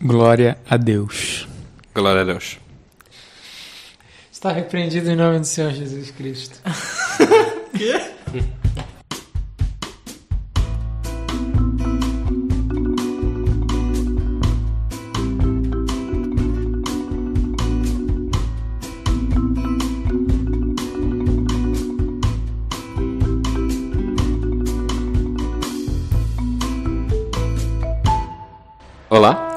Glória a Deus. Glória a Deus. Está repreendido em nome do Senhor Jesus Cristo. Olá,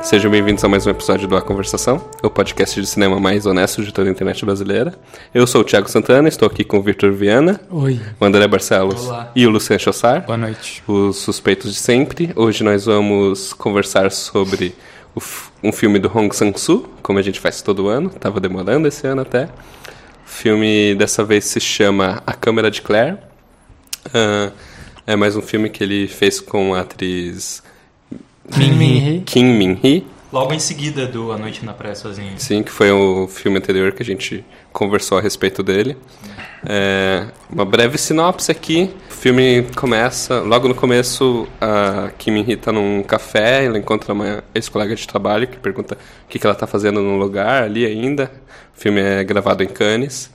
sejam bem-vindos a mais um episódio do A Conversação, o podcast de cinema mais honesto de toda a internet brasileira. Eu sou o Thiago Santana, estou aqui com o Victor Viana, Oi. o André Barcelos Olá. e o Luciano Chossar, Boa noite. os suspeitos de sempre. Hoje nós vamos conversar sobre um filme do Hong Sang-soo, como a gente faz todo ano, estava demorando esse ano até. O filme dessa vez se chama A Câmara de Claire. Ah, é mais um filme que ele fez com a atriz Min Min Kim Min-hee. Logo em seguida do A Noite na Praia Sozinho. Sim, que foi o filme anterior que a gente conversou a respeito dele. É, uma breve sinopse aqui. O filme começa, logo no começo, a Kim Min-hee tá num café, ela encontra uma ex-colega de trabalho que pergunta o que, que ela tá fazendo no lugar ali ainda. O filme é gravado em Cannes.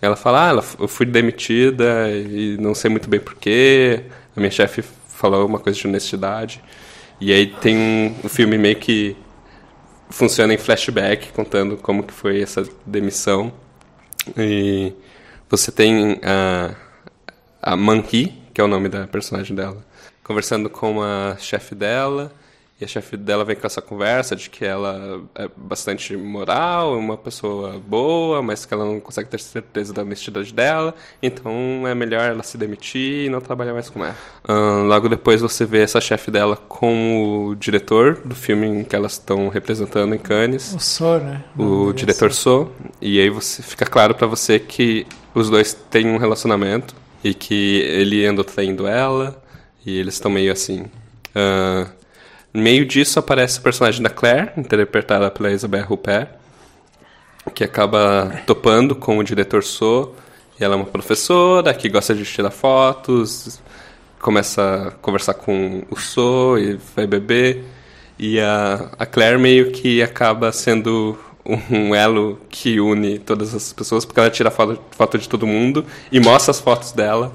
Ela fala, ah, ela- eu fui demitida e não sei muito bem porquê. A minha chefe falou uma coisa de honestidade. E aí tem um, filme meio que funciona em flashback, contando como que foi essa demissão. E você tem a, a Manhi, que é o nome da personagem dela, conversando com a chefe dela. E a chefe dela vem com essa conversa de que ela é bastante moral, é uma pessoa boa, mas que ela não consegue ter certeza da honestidade dela. Então é melhor ela se demitir e não trabalhar mais com ela. Logo depois você vê essa chefe dela com o diretor do filme em que elas estão representando em Cannes O Sor, né? o diretor So, e aí você fica claro pra você que os dois têm um relacionamento e que ele anda traindo ela e eles estão meio assim. ah, no meio disso aparece o personagem da Claire, interpretada pela Isabelle Huppert, que acaba topando com o diretor So. E ela é uma professora que gosta de tirar fotos, começa a conversar com o So e vai beber. E a, a Claire meio que acaba sendo um elo que une todas as pessoas, porque ela tira foto, foto de todo mundo e mostra as fotos dela.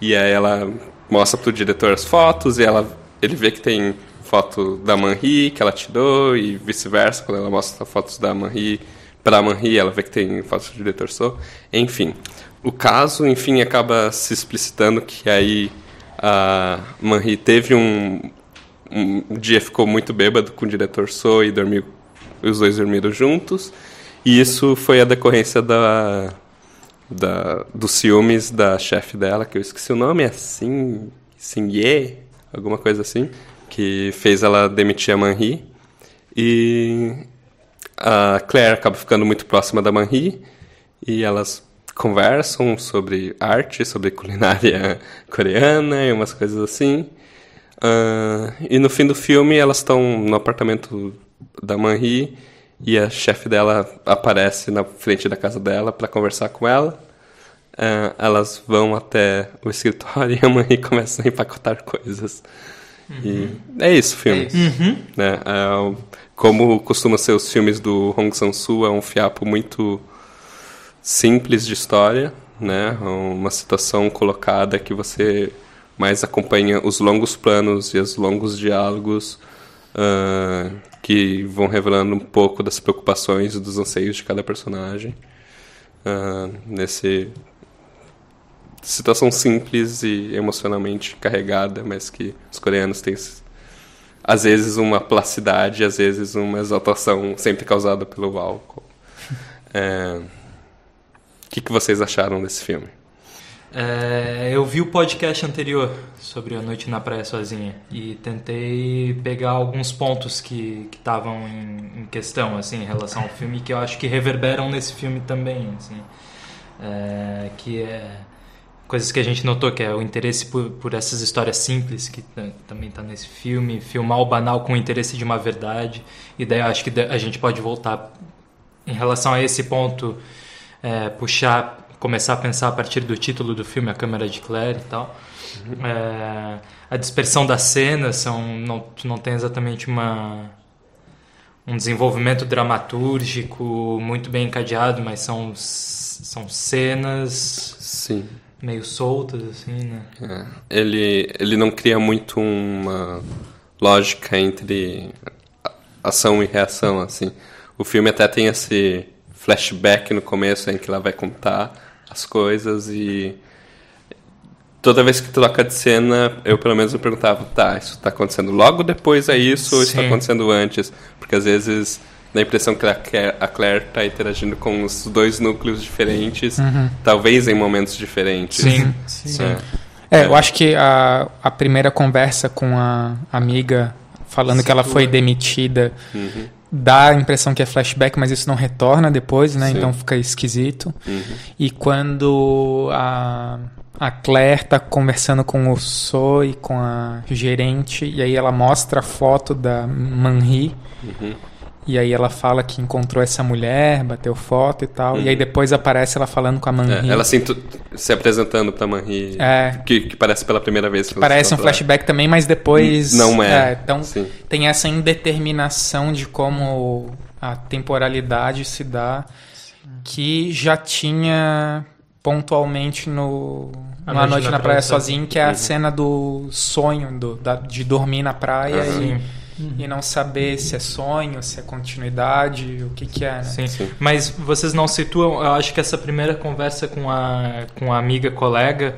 E aí ela mostra pro diretor as fotos e ela, ele vê que tem foto da Manri que ela tirou e vice-versa. Quando ela mostra fotos da Manri pra Manri, ela vê que tem fotos do diretor So. Enfim, o caso, enfim, acaba se explicitando que aí a Manri teve um, um dia ficou muito bêbado com o diretor So e dormiu, os dois dormiram juntos. E isso foi a decorrência da, da, dos ciúmes da chefe dela, que eu esqueci o nome, é Sin, Sinye, alguma coisa assim, que fez ela demitir a Manri. E a Claire acaba ficando muito próxima da Manri e elas conversam sobre arte, sobre culinária coreana e umas coisas assim. Ah, e no fim do filme elas estão no apartamento da Manri e a chefe dela aparece na frente da casa dela para conversar com ela. Ah, elas vão até o escritório e a Manri começa a empacotar coisas. E é isso o filme. Né? É, como costuma ser os filmes do Hong Sang-soo, é um fiapo muito simples de história, né? Uma situação colocada que você mais acompanha os longos planos e os longos diálogos ah, que vão revelando um pouco das preocupações e dos anseios de cada personagem. Ah, nesse situação simples e emocionalmente carregada, mas que os coreanos têm às vezes uma placidade, às vezes uma exaltação sempre causada pelo álcool. É, O que, que vocês acharam desse filme? É, eu vi o podcast anterior sobre A Noite na Praia Sozinha e tentei pegar alguns pontos que estavam em, em questão assim, em relação ao filme que eu acho que reverberam nesse filme também. Assim, É, que é coisas que a gente notou, que é o interesse por, por essas histórias simples, que ta- também está nesse filme, filmar o banal com o interesse de uma verdade. E daí eu acho que a gente pode voltar em relação a esse ponto, é, puxar, começar a pensar a partir do título do filme, A Câmara de Claire e tal. É, a dispersão das cenas, são, não, não tem exatamente uma um desenvolvimento dramatúrgico muito bem encadeado, mas são, são cenas Sim. Meio soltas, assim, né? É. Ele, ele não cria muito uma lógica entre ação e reação, assim. O filme até tem esse flashback no começo em que ela vai contar as coisas e toda vez que troca de cena, eu pelo menos me perguntava, tá, isso tá acontecendo logo depois é isso ou isso tá Sim. acontecendo antes? Porque às vezes dá a impressão que a Claire, a Claire tá interagindo com os dois núcleos diferentes, talvez em momentos diferentes. Sim. Sim. É. É, eu acho que a, a primeira conversa com a amiga falando que ela foi demitida Uhum. dá a impressão que é flashback, mas isso não retorna depois, né? Sim. Então fica esquisito. Uhum. E quando a, a Claire tá conversando com o So e com a gerente, e aí ela mostra a foto da Manri, Uhum. E aí ela fala que encontrou essa mulher, bateu foto e tal, e aí depois aparece ela falando com a Uhum. É, Manri. ela se, se apresentando pra Manri, É. que, que parece pela primeira vez. que Parece um flashback também, mas depois. Não é. então Sim. tem essa indeterminação de como a temporalidade se dá, que já tinha pontualmente no A Uma Noite na, Praia Sozinho, que é a cena do sonho, do, da- de dormir na praia Sim. e, e não saber se é sonho, se é continuidade, o que, que é. Né? Sim. Sim. Mas vocês não situam, eu acho que essa primeira conversa com a, com a amiga colega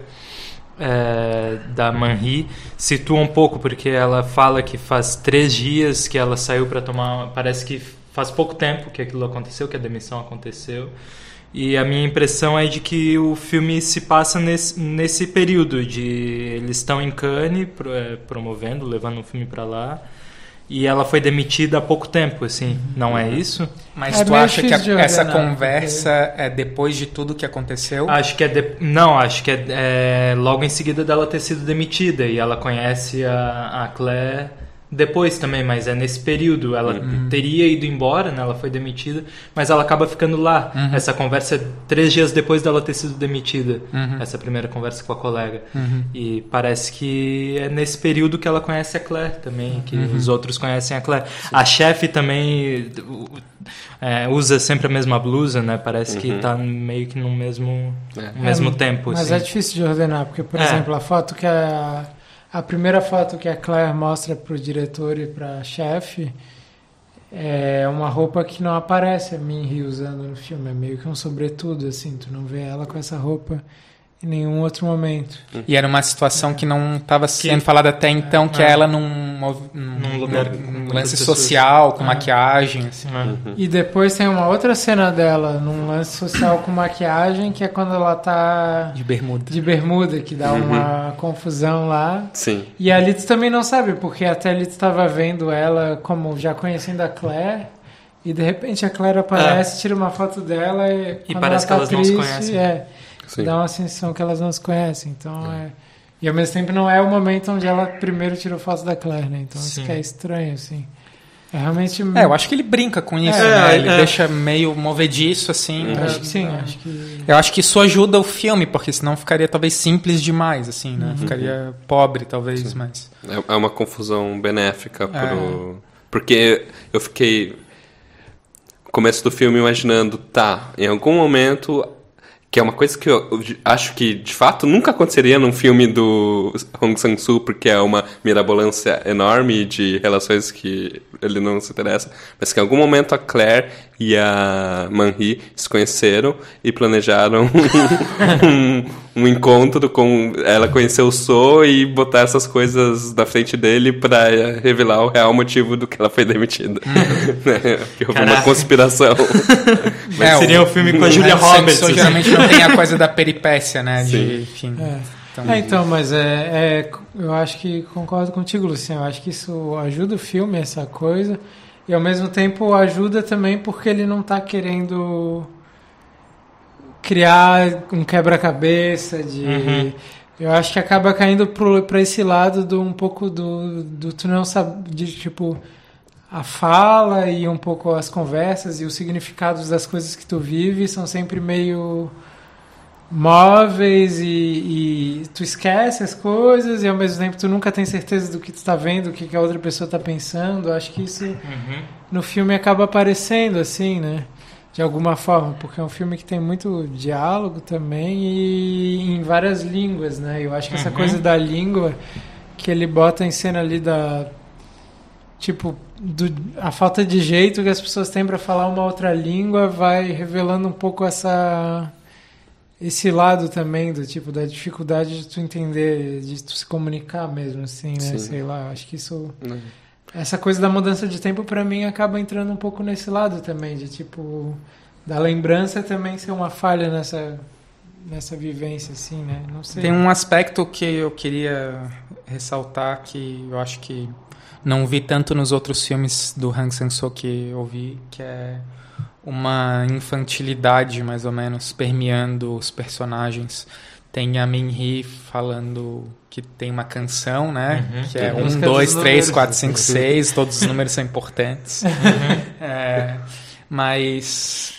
é, da Manri situa um pouco, porque ela fala que faz três dias que ela saiu para tomar. Parece que faz pouco tempo que aquilo aconteceu, que a demissão aconteceu. E a minha impressão é de que o filme se passa nesse, nesse período de eles estão em Cannes pro- é, promovendo, levando o filme para lá. E ela foi demitida há pouco tempo, assim, não é isso? Mas É tu acha que a- essa conversa é depois de tudo que aconteceu? Acho que é. de- Não, acho que é, é logo em seguida dela ter sido demitida. E ela conhece a, a Claire depois também, mas é nesse período. Ela Uhum. teria ido embora, né? Ela foi demitida, mas ela acaba ficando lá. Uhum. Essa conversa é três dias depois dela ter sido demitida. Uhum. Essa primeira conversa com a colega. Uhum. E parece que é nesse período que ela conhece a Claire também, que Uhum. os outros conhecem a Claire. A chefe também é, usa sempre a mesma blusa, né? Parece que tá meio que no mesmo, É. mesmo É, tempo. Mas assim. é difícil de ordenar, porque, por É. exemplo, a foto que a. A primeira foto que a Claire mostra pro diretor e pra chefe é uma roupa que não aparece a Minhy usando no filme. É meio que um sobretudo, assim. Tu não vê ela com essa roupa em nenhum outro momento. E era uma situação que não estava sendo falada até então, que É. é ela num, num, Num lugar num lance social, com É. maquiagem. assim. É. E depois tem uma outra cena dela num lance social com maquiagem, que é quando ela tá De bermuda. de bermuda, que dá uma confusão lá. Sim. E a Liz também não sabe, porque até a Liz estava vendo ela como já conhecendo a Claire. E de repente a Claire aparece, tira uma foto dela e, E parece ela que tá elas não se triste, conhecem. É, Sim. dá uma sensação que elas não se conhecem. Então é. E ao mesmo tempo não é o momento onde ela primeiro tirou foto da Claire, né? Então Sim. isso que é estranho, assim. É realmente. É, eu acho que ele brinca com isso, É, né? Ele é. deixa meio movediço, assim. Acho que sim, acho que. Eu acho que isso ajuda o filme, porque senão ficaria talvez simples demais, assim, Uhum. né? Ficaria pobre, talvez, mas... É é uma confusão benéfica É. pro... Porque eu fiquei no começo do filme imaginando, tá, em algum momento que é uma coisa que eu acho que de fato nunca aconteceria num filme do Hong Sang-soo, porque é uma mirabolância enorme de relações que ele não se interessa, mas que em algum momento a Claire e a Manri se conheceram e planejaram um, um encontro com ela conhecer o So e botar essas coisas na frente dele pra revelar o real motivo do que ela foi demitida. Né? que houve uma conspiração. É, seria o- um filme com a Julia Roberts. Sang-soo assim. geralmente não tem a coisa da peripécia, né? De, Sim. enfim... É. Então, É, então, mas é, é- Eu acho que concordo contigo, Luciano. Eu acho que isso ajuda o filme, essa coisa. E ao mesmo tempo ajuda também porque ele não tá querendo criar um quebra-cabeça de. Uhum. Eu acho que acaba caindo pro, pra esse lado do um pouco do, do tu não sabe de tipo a fala e um pouco as conversas e os significados das coisas que tu vive são sempre meio móveis e, e tu esquece as coisas e ao mesmo tempo tu nunca tem certeza do que tu está vendo, o que, que a outra pessoa está pensando. Acho que isso Uhum. no filme acaba aparecendo, assim, né? De alguma forma, porque é um filme que tem muito diálogo também e em várias línguas, né? Eu acho que essa Uhum. coisa da língua que ele bota em cena ali da. Tipo, do- a falta de jeito que as pessoas têm para falar uma outra língua vai revelando um pouco essa esse lado também do tipo da dificuldade de tu entender, de tu se comunicar mesmo assim, né? Sim. Sei lá, acho que isso Né? essa coisa da mudança de tempo pra mim acaba entrando um pouco nesse lado também, de tipo da lembrança também ser uma falha nessa nessa vivência assim, né? Não sei. Tem um aspecto que eu queria ressaltar que eu acho que não vi tanto nos outros filmes do Hang Sang-soo que eu vi, que é uma infantilidade mais ou menos permeando os personagens. Tem a Min-hee falando que tem uma canção, né? Uhum. Que é Tem um, música dois, dos três, números. quatro, cinco, seis. Todos os números são importantes. É, mas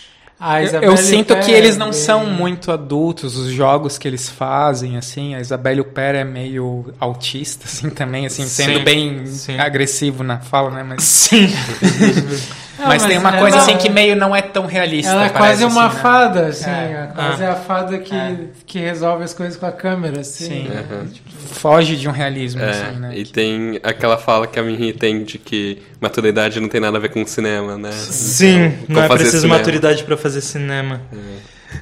eu, eu sinto que eles não é são muito adultos, os jogos que eles fazem, assim, a Isabelle Huppert é meio autista, assim, também, assim, sendo Sim, bem sim. agressivo na fala, né, mas, Sim. Não, mas tem uma ela- coisa, assim, que meio não é tão realista, Ela é parece, quase uma assim, né? fada, assim, É. é. quase a fada que, É. que resolve as coisas com a câmera, assim. Sim. né? Aham. Foge de um realismo, É, assim, né. e tem aquela fala que a Minnie tem de que maturidade não tem nada a ver com cinema, né? Sim, Com não é preciso cinema. maturidade pra fazer cinema.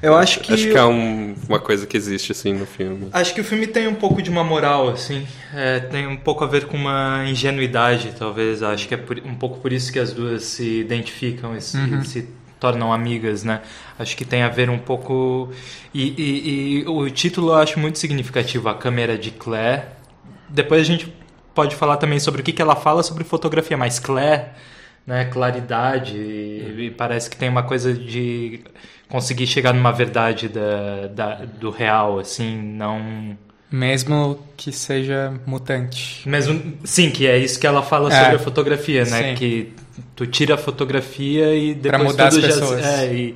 Eu acho que Acho que é um- uma coisa que existe, assim, no filme. Acho que o filme tem um pouco de uma moral, assim. É, tem um pouco a ver com uma ingenuidade, talvez. Acho que é por- um pouco por isso que as duas se identificam e se, se tornam amigas, né? Acho que tem a ver um pouco. E, e- e o título eu acho muito significativo, A Câmera de Claire. Depois a gente pode falar também sobre o que, que ela fala sobre fotografia, mas Claire, né? Claridade. E, e parece que tem uma coisa de conseguir chegar numa verdade da, da- do real, assim, não. Mesmo que seja mutante. Mesmo, sim, que é isso que ela fala É. sobre a fotografia, né? Sim. Que tu tira a fotografia e depois mudar tudo as já pessoas. é, e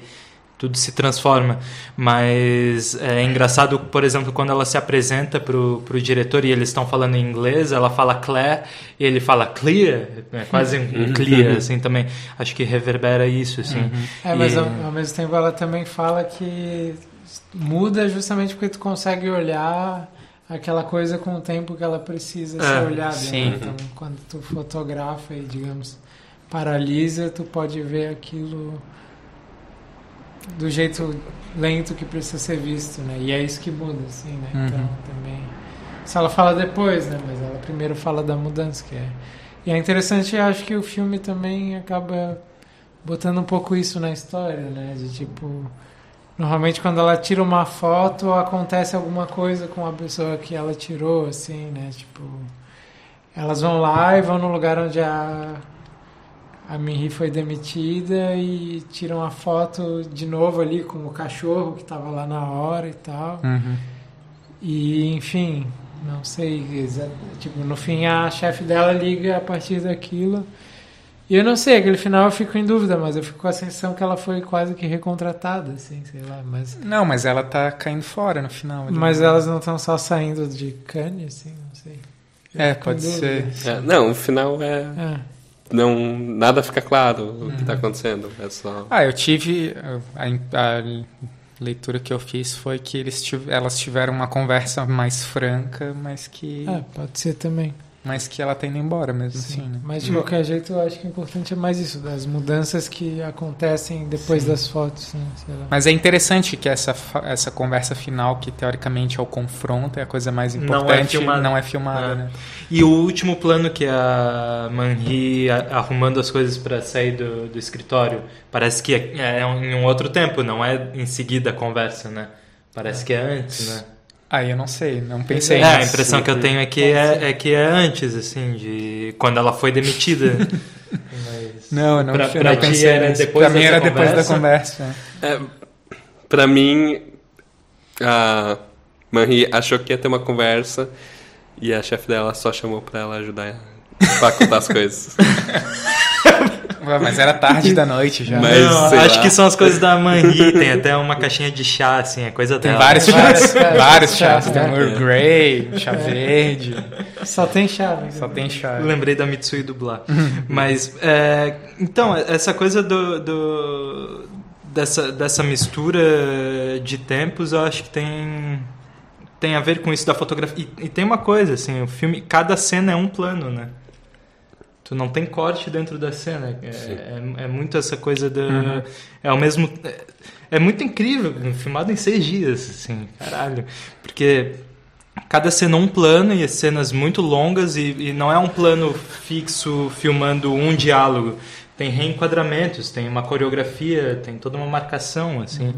tudo se transforma. Mas é engraçado, por exemplo, quando ela se apresenta pro, pro diretor e eles estão falando em inglês, ela fala Claire e ele fala clear, é quase um, um clear, assim, também. Acho que reverbera isso, assim. É, mas E- ao, ao mesmo tempo ela também fala que muda justamente porque tu consegue olhar aquela coisa com o tempo que ela precisa É, ser olhada. né? sim. Então, quando tu fotografa e, digamos, paralisa, tu pode ver aquilo do jeito lento que precisa ser visto, né? E é isso que muda, assim, né? Uhum. Então, também... Se ela fala depois, né? Mas ela primeiro fala da mudança, que é... E é interessante, eu acho que o filme também acaba botando um pouco isso na história, né? De tipo, normalmente quando ela tira uma foto, acontece alguma coisa com a pessoa que ela tirou, assim, né? Tipo, elas vão lá e vão no lugar onde a a Minri foi demitida e tiram a foto de novo ali com o cachorro que estava lá na hora e tal. Uhum. E, enfim, não sei, tipo, no fim a chefe dela liga a partir daquilo. E eu não sei, aquele final eu fico em dúvida, mas eu fico com a sensação que ela foi quase que recontratada, assim, sei lá, mas... Não, mas ela tá caindo fora no final. Mas elas não estão só saindo de Cannes, assim, não sei. Eu É, pode dúvida. ser. É, não, o final é. É. Não, nada fica claro o que tá acontecendo. É só. Ah, eu tive. A, a leitura que eu fiz foi que eles tiv- elas tiveram uma conversa mais franca, mas que, É, pode ser também. Mas que ela tá indo embora mesmo Sim. assim, né? Mas de qualquer jeito, eu acho que o importante é mais isso, das mudanças que acontecem depois das fotos, né? Sei lá. Mas é interessante que essa, essa conversa final, que teoricamente é o confronto, é a coisa mais Não é importante, filmada. não é filmada, É. né? E o último plano que é a Manri arrumando as coisas para sair do, do escritório, parece que é, é em um outro tempo, não é em seguida a conversa, né? Parece que é antes, né? Aí eu não sei, não pensei É, a impressão que eu tenho é que é, é que é antes, assim, de quando ela foi demitida. Mas Não, eu não, pra, eu pra não pensei era nisso. depois pra mim era depois da conversa? conversa. É, pra mim, a Marie achou que ia ter uma conversa e a chefe dela só chamou pra ela ajudar a contar as coisas. Mas era tarde da noite já. Mas- Não, acho lá. que são as coisas da Manri, tem até uma caixinha de chá, assim, é coisa Tem dela. vários chás, vários chás. chá, Tem né? Earl Grey, chá verde. Só tem chave. Só tem chave. Lembrei da Mitsui dublar. Mas, é, então, essa coisa do, do, dessa, dessa mistura de tempos, eu acho que tem, tem a ver com isso da fotografia. E, e tem uma coisa, assim, o filme, cada cena é um plano, né? Tu não tem corte dentro da cena. É, é, é, muito essa coisa da. Uhum. É o mesmo. É, é, muito incrível, filmado em seis dias, assim, caralho. Porque cada cena é um plano e cenas muito longas e, e não é um plano fixo filmando um diálogo tem reenquadramentos, tem uma coreografia, tem toda uma marcação, assim.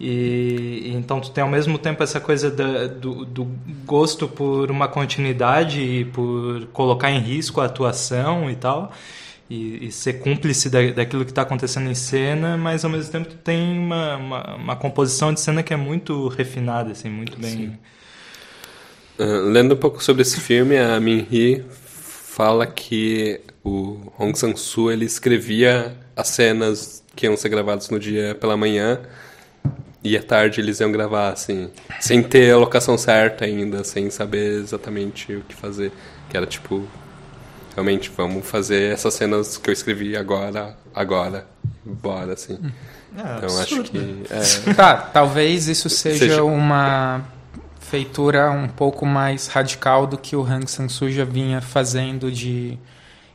E, e, então tu tem ao mesmo tempo essa coisa da, do, do, gosto por uma continuidade e por colocar em risco a atuação e tal. E, e ser cúmplice da, daquilo que está acontecendo em cena, mas ao mesmo tempo tu tem uma, uma, uma, composição de cena que é muito refinada, assim, muito bem... Uh, lendo um pouco sobre esse filme, a Min-hee fala que o Hong Sang-soo ele escrevia as cenas que iam ser gravadas no dia pela manhã e à tarde eles iam gravar assim, sem ter a locação certa ainda, sem saber exatamente o que fazer, que era tipo realmente vamos fazer essas cenas que eu escrevi agora, agora, bora assim. É, então absurdo. acho que é... tá, talvez isso seja, seja uma feitura um pouco mais radical do que o Hang Sang-soo já vinha fazendo de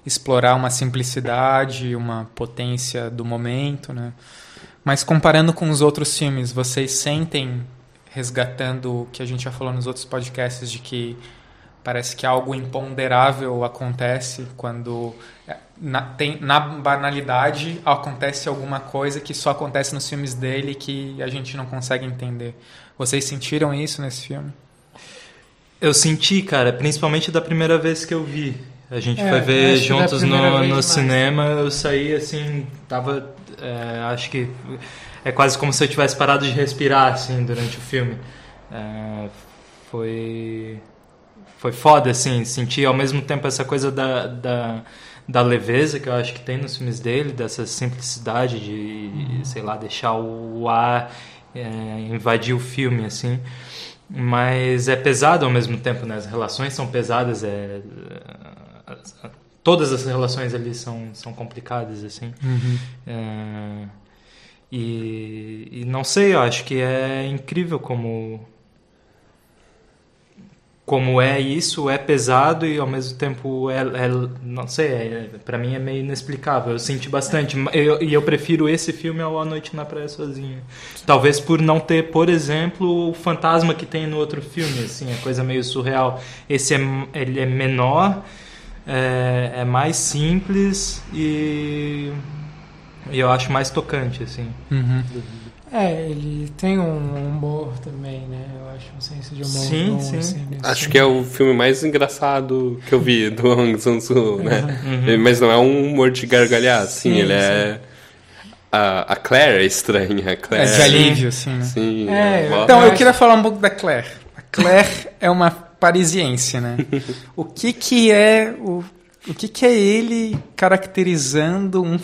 explorar uma simplicidade, uma potência do momento, né? Mas comparando com os outros filmes, vocês sentem resgatando o que a gente já falou nos outros podcasts de que parece que algo imponderável acontece quando é, na, tem, na banalidade acontece alguma coisa que só acontece nos filmes dele que a gente não consegue entender. Vocês sentiram isso nesse filme? Eu senti, cara, principalmente da primeira vez que eu vi. A gente é, foi ver juntos no, no cinema, eu saí assim, tava. É, acho que é quase como se eu tivesse parado de respirar assim durante o filme. É, foi. Foi foda, assim, senti ao mesmo tempo essa coisa da, da, da leveza que eu acho que tem nos filmes dele, dessa simplicidade de, sei lá, deixar o ar é, invadir o filme, assim. Mas é pesado ao mesmo tempo, né? As relações são pesadas, é... Todas as relações ali são, são complicadas, assim. Uhum. É... E, e não sei, eu acho que é incrível como como é isso, é pesado e ao mesmo tempo é, é não sei, é, para mim é meio inexplicável. Eu senti bastante e eu, eu, prefiro esse filme ao A Noite na Praia Sozinha. Talvez por não ter, por exemplo, o fantasma que tem no outro filme, assim, é coisa meio surreal. Esse é, ele é menor, é, é mais simples e, e eu acho mais tocante, assim. Uhum. É, ele tem um humor também, né? Eu acho um senso de humor sim, bom, sim. Assim, acho que é o filme mais engraçado que eu vi do Hong Sang-soo, né? Uhum. Mas não é um humor de gargalhar, assim, sim, ele é sim. é... A, a, Claire é estranha, a Claire... É de alívio, assim, né? Sim. É, eu então, eu queria falar um pouco da Claire. A Claire é uma parisiense, né? O que que é o o que, que, é ele caracterizando um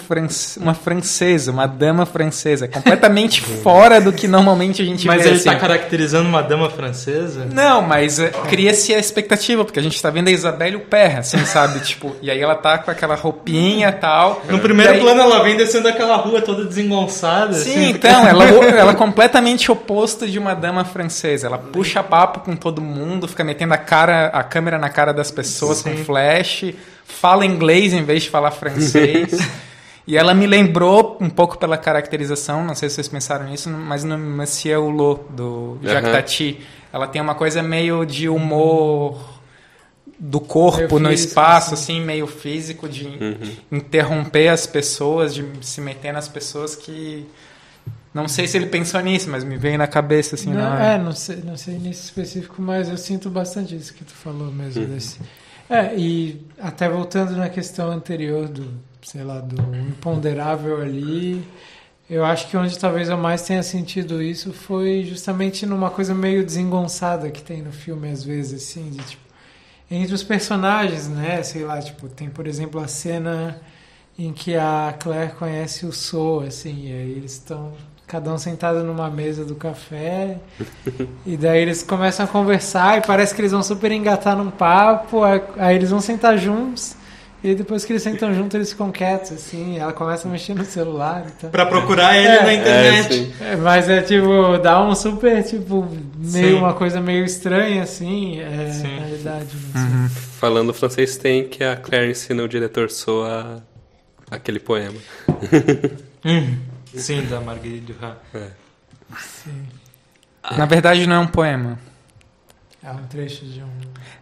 uma francesa, uma dama francesa? Completamente fora do que normalmente a gente mas vê. Mas ele está assim. caracterizando uma dama francesa? Não, mas eh, cria-se a expectativa, porque a gente está vendo a Isabelle Huppert, assim, sabe? tipo, e aí ela tá com aquela roupinha e tal. No primeiro aí... plano ela vem descendo aquela rua toda desengonçada. Sim, assim, então, ela, ela é completamente oposto de uma dama francesa. Ela puxa papo com todo mundo, fica metendo a cara, a câmera na cara das pessoas Sim. com flash fala inglês em vez de falar francês. e ela me lembrou um pouco pela caracterização, não sei se vocês pensaram nisso, mas no Monsieur Hulot, do Jacques uhum. Tati. Ela tem uma coisa meio de humor do corpo no espaço, assim. assim, meio físico, de uhum. interromper as pessoas, de se meter nas pessoas que... Não sei se ele pensou nisso, mas me veio na cabeça, assim, não, É, não sei, não sei nisso específico, mas eu sinto bastante isso que tu falou mesmo, uhum. desse é, e até voltando na questão anterior do, sei lá, do imponderável ali, eu acho que onde talvez eu mais tenha sentido isso foi justamente numa coisa meio desengonçada que tem no filme às vezes, assim, de tipo, entre os personagens, né, sei lá, tipo, tem por exemplo a cena em que a Claire conhece o So, assim, e aí eles estão cada um sentado numa mesa do café. e daí eles começam a conversar e parece que eles vão super engatar num papo, aí, aí eles vão sentar juntos. E depois que eles sentam juntos, eles ficam quietos, assim, ela começa a mexer no celular e tal. Pra procurar ele É, na É, internet. É, mas é tipo, dá um super, tipo, meio Sim. uma coisa meio estranha, assim, é, Sim. na realidade. Assim. Falando francês, tem que a Claire ensina o diretor Soa aquele poema. Hum, sim, da Marguerite Duras. Na verdade, não é um poema. É um trecho de um.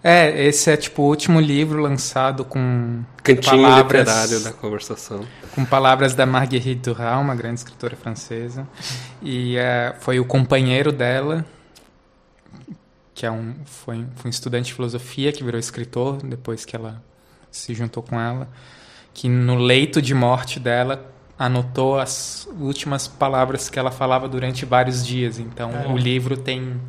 É, esse é tipo o último livro lançado com Cantinho Palavras. literário da conversação. com palavras da Marguerite Duras, uma grande escritora francesa. E é, foi o companheiro dela, que é um, foi, foi um estudante de filosofia que virou escritor depois que ela se juntou com ela, que no leito de morte dela anotou as últimas palavras que ela falava durante vários dias. Então É. o livro tem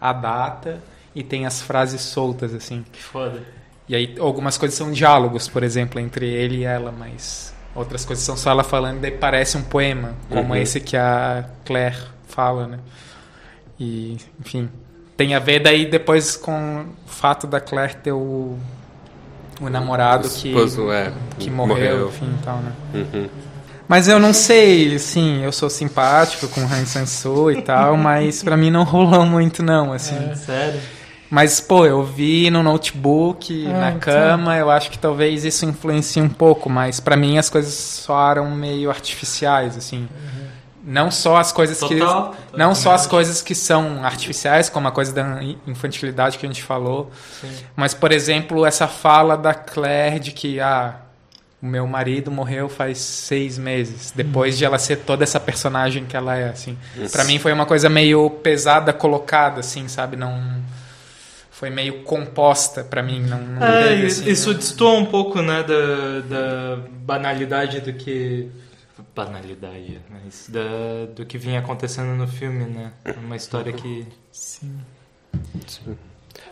a data e tem as frases soltas assim. Que foda. E aí algumas coisas são diálogos, por exemplo, entre ele e ela, mas outras coisas são só ela falando e parece um poema, como Uhum. esse que a Claire fala, né? E, enfim, tem a ver daí depois com o fato da Claire ter o, o namorado que, Esposo, é, que morreu, enfim, e tal, né? Uhum. Mas eu não sei, assim, eu sou simpático com o Han Sansu e tal, mas pra mim não rolou muito não, assim. É. Sério? Mas, pô, eu vi no notebook, Ah, na então. cama, eu acho que talvez isso influencie um pouco, mas pra mim as coisas soaram meio artificiais, assim. Não só as coisas que. Total. Não só as coisas que são artificiais, como a coisa da infantilidade que a gente falou, Sim. mas, por exemplo, essa fala da Claire de que, ah, o meu marido morreu faz seis meses, depois de ela ser toda essa personagem que ela é, assim. Pra mim foi uma coisa meio pesada colocada, assim, sabe? Não foi meio composta pra mim, não, não É, teve, e- assim, isso né? destoa um pouco, né, da, da banalidade do que... Banalidade, mas da, do que vinha acontecendo no filme, né? Uma história que... Sim.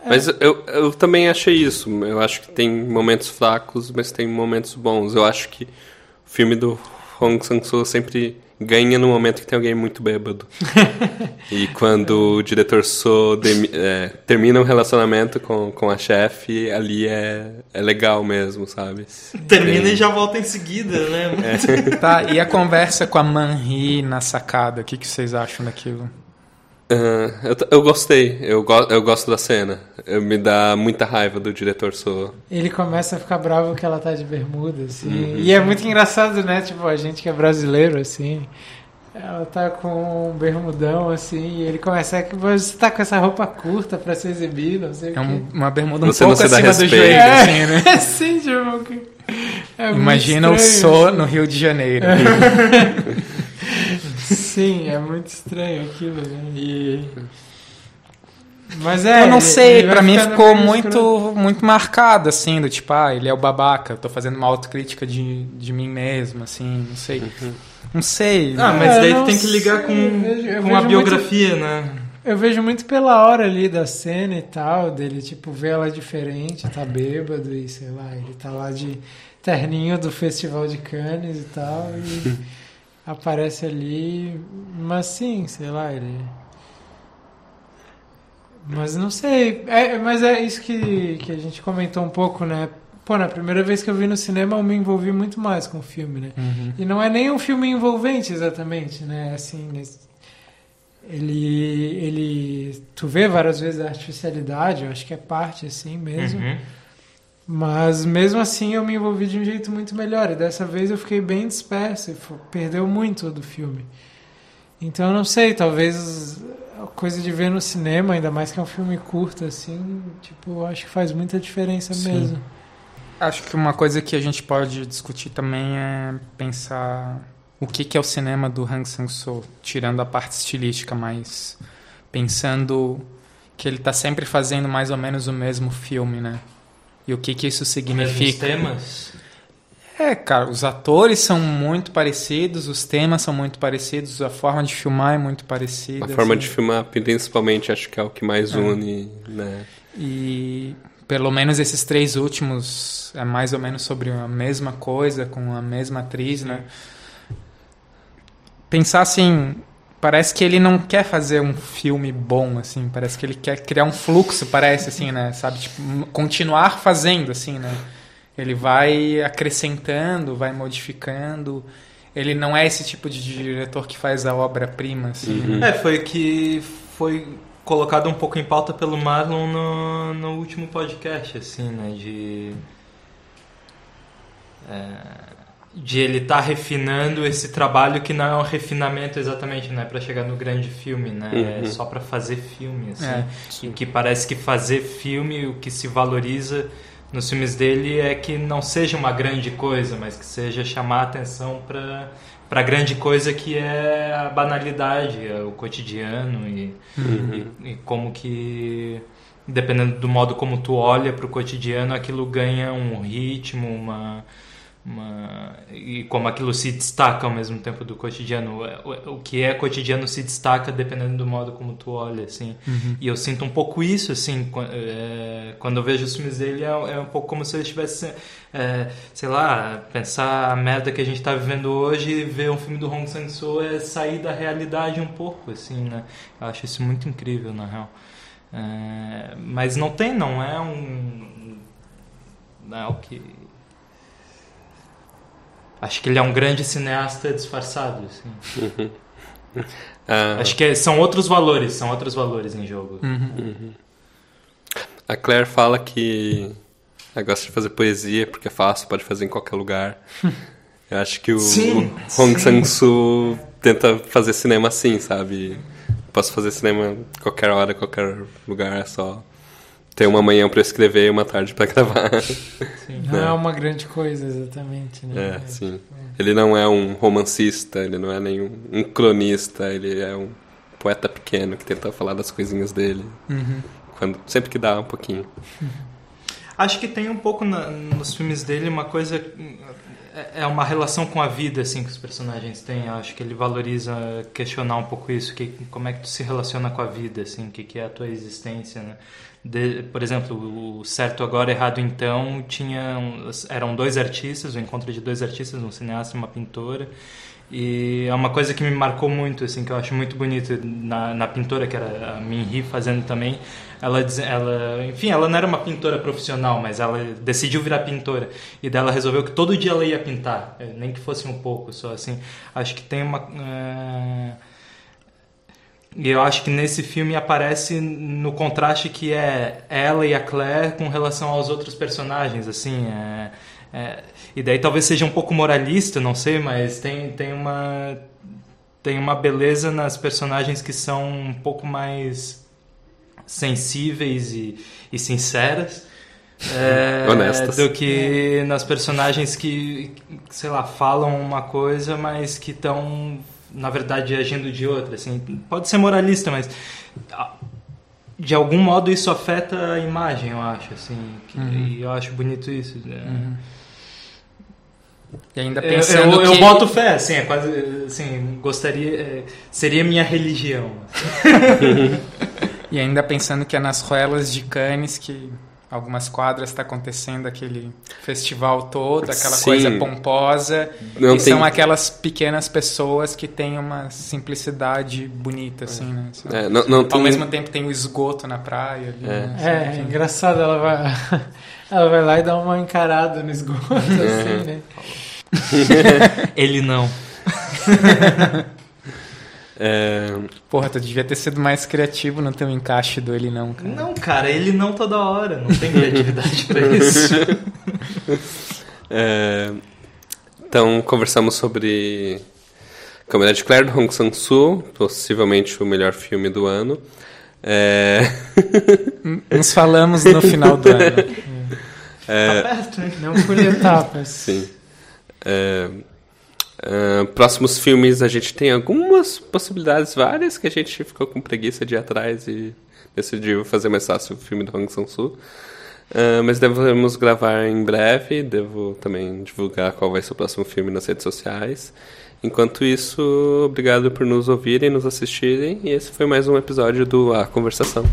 Mas eu, eu também achei isso. Eu acho que tem momentos fracos, mas tem momentos bons. Eu acho que o filme do Hong Sang-soo sempre ganha no momento que tem alguém muito bêbado. e quando o diretor So é, termina um relacionamento com, com a chefe, ali é, é legal mesmo, sabe? Termina Tem- e já volta em seguida, né? Tá, e a conversa com a Manri na sacada, o que, que vocês acham daquilo? Ah, eu, eu gostei, eu, go eu gosto da cena. Eu, me dá muita raiva do diretor So. Ele começa a ficar bravo que ela tá de bermuda, assim. Uhum. E é muito engraçado, né? Tipo, a gente que é brasileiro, assim. Ela tá com um bermudão, assim, e ele começa a que você tá com essa roupa curta pra se exibir, não sei É o um- quê. uma bermuda um Você não pouco se dá acima do respeito. joelho, É. assim, né? É assim, tipo. é Imagina o estranho, So assim. no Rio de Janeiro. Sim, é muito estranho aquilo, né? E... Mas é. eu não ele- sei, pra mim ficou muito, muito marcado, assim, do tipo, ah, ele é o babaca, eu tô fazendo uma autocrítica de, de mim mesmo, assim, não sei. Não sei. Ah, mas É, daí tu tem que ligar sei, com, eu vejo- eu com a biografia, né? Eu vejo muito pela hora ali da cena e tal, dele, tipo, ver ela diferente, tá bêbado e sei lá, ele tá lá de terninho do Festival de Cannes e tal, e aparece ali, mas sim, sei lá, ele. Mas não sei, é, mas é isso que, que a gente comentou um pouco, né? Pô, na primeira vez que eu vi no cinema eu me envolvi muito mais com o filme, né? Uhum. E não é nem um filme envolvente exatamente, né? Assim, ele, ele, tu vê várias vezes a artificialidade, eu acho que é parte assim mesmo. Uhum. Mas mesmo assim eu me envolvi de um jeito muito melhor. E dessa vez eu fiquei bem disperso, e perdeu muito do filme. Então eu não sei, talvez a coisa de ver no cinema, ainda mais que é um filme curto assim, tipo, acho que faz muita diferença Sim. mesmo. Acho que uma coisa que a gente pode discutir também é pensar o que, que é o cinema do Hang Sang-soo, tirando a parte estilística, mas pensando que ele está sempre fazendo mais ou menos o mesmo filme, né? E o que, que isso significa? temas. É, cara, os atores são muito parecidos, os temas são muito parecidos, a forma de filmar é muito parecida. A forma assim. de filmar, principalmente, acho que é o que mais É. une, né? E pelo menos esses três últimos é mais ou menos sobre a mesma coisa, com a mesma atriz, né? Pensar assim, parece que ele não quer fazer um filme bom, assim. Parece que ele quer criar um fluxo, parece, assim, né? Sabe? Tipo, continuar fazendo, assim, né? Ele vai acrescentando, vai modificando. Ele não é esse tipo de diretor que faz a obra-prima, assim. né? É, foi que foi colocado um pouco em pauta pelo Marlon no, no último podcast, assim, né? De. é, de ele estar refinando esse trabalho que não é um refinamento exatamente, né? Pra chegar no grande filme, né? É Uhum. só pra fazer filme, assim. É, e que parece que fazer filme, o que se valoriza nos filmes dele é que não seja uma grande coisa, mas que seja chamar a atenção para para grande coisa que é a banalidade, é o cotidiano e, e, e como que dependendo do modo como tu olha para o cotidiano, aquilo ganha um ritmo, uma uma, e como aquilo se destaca ao mesmo tempo do cotidiano. O, o que é cotidiano se destaca dependendo do modo como tu olha, assim. E eu sinto um pouco isso, assim, é, quando eu vejo os filmes dele, é, é um pouco como se ele estivesse, é, sei lá, pensar a merda que a gente tá vivendo hoje e ver um filme do Hong Sang-soo é sair da realidade um pouco, assim, né? Eu acho isso muito incrível, na real. É, mas não tem, não é um... Não é o que... Acho que ele é um grande cineasta disfarçado, assim. Ah, Acho que é- são outros valores, são outros valores em jogo. A Claire fala que ela gosta de fazer poesia porque é fácil, pode fazer em qualquer lugar. Eu acho que o Sim, Hong sim. Sang-soo tenta fazer cinema assim, sabe? Posso fazer cinema qualquer hora, qualquer lugar, é só ter uma manhã pra escrever e uma tarde pra gravar. Sim. Não é. É. uma grande coisa, exatamente, né? É, sim. Ele não é um romancista, ele não é nenhum um cronista, ele é um poeta pequeno que tenta falar das coisinhas dele. Uhum. Quando, sempre que dá um pouquinho. Acho que tem um pouco na- nos filmes dele uma coisa é- é uma relação com a vida assim que os personagens têm. Eu acho que ele valoriza questionar um pouco isso, que como é que tu se relaciona com a vida, assim, o que que é a tua existência, né? De- por exemplo, o certo agora errado então tinha um- eram dois artistas, o encontro de dois artistas, um cineasta e uma pintora. E é uma coisa que me marcou muito, assim, que eu acho muito bonito na, na pintora, que era a Minhee fazendo também. Ela, ela, enfim, ela não era uma pintora profissional, mas ela decidiu virar pintora. E dela resolveu que todo dia ela ia pintar, eh, nem que fosse um pouco só, assim. Acho que tem uma... eh, E eu acho que nesse filme aparece no contraste que é ela e a Claire com relação aos outros personagens, assim, é, é, e daí talvez seja um pouco moralista, não sei, mas tem, tem uma tem uma beleza nas personagens que são um pouco mais sensíveis e, e sinceras é, Honestas. do que nas personagens que, sei lá, falam uma coisa, mas que estão, na verdade, agindo de outra. Assim. Pode ser moralista, mas de algum modo isso afeta a imagem, eu acho. Assim, que- E eu acho bonito isso. né? E ainda Eu, pensando eu, eu que... boto fé, assim, é quase, assim, gostaria, é, seria minha religião. E ainda pensando que é nas ruelas de Cannes que algumas quadras está acontecendo aquele festival todo, aquela Sim. coisa pomposa. Não e tem- são aquelas pequenas pessoas que têm uma simplicidade bonita, assim, né? É, não, não Ao tem- mesmo tempo tem o esgoto na praia. Ali, É. né? É, é engraçado, ela vai, ela vai lá e dá uma encarada no esgoto, assim, né? Ele não. é, Porra, tu devia ter sido mais criativo no teu encaixe do ele não, cara. Não, cara, ele não toda hora, não tem criatividade pra isso. é, então, conversamos sobre Câmara de Claire, do Hong Sang-soo, possivelmente o melhor filme do ano. É, Nos falamos no final do ano. é, Tá perto, hein? Não por etapas. Sim. É, próximos filmes a gente tem algumas possibilidades, várias, que a gente ficou com preguiça de ir atrás e decidiu fazer mais fácil o filme do Hong Sang-soo. É, mas devemos gravar em breve, devo também divulgar qual vai ser o próximo filme nas redes sociais. Enquanto isso, obrigado por nos ouvirem, nos assistirem, e esse foi mais um episódio do A Conversação.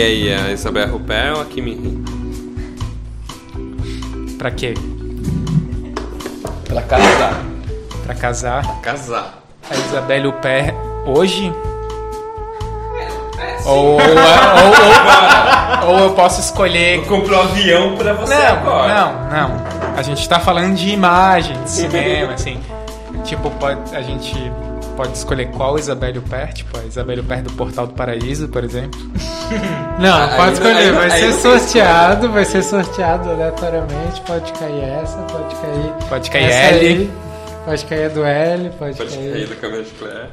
E aí, a Isabel Rupert ou a Kimi Rin? Pra quê? Pra casar. Pra casar. Casar. A Isabelle Huppert hoje? Ou, ou, ou, ou, ou eu posso escolher. comprou um avião pra você Não, não, não. A gente tá falando de imagem, de cinema, assim. Tipo, pode, a gente pode escolher qual Isabelle Huppert, tipo a Isabelle Huppert do Portal do Paraíso, por exemplo. Não, pode aí- escolher. aí- vai aí ser sorteado, vai ser sorteado aleatoriamente. Pode cair essa, pode cair. Pode cair L. pode cair a do L, pode, Pode cair. cair da câmera de Claire.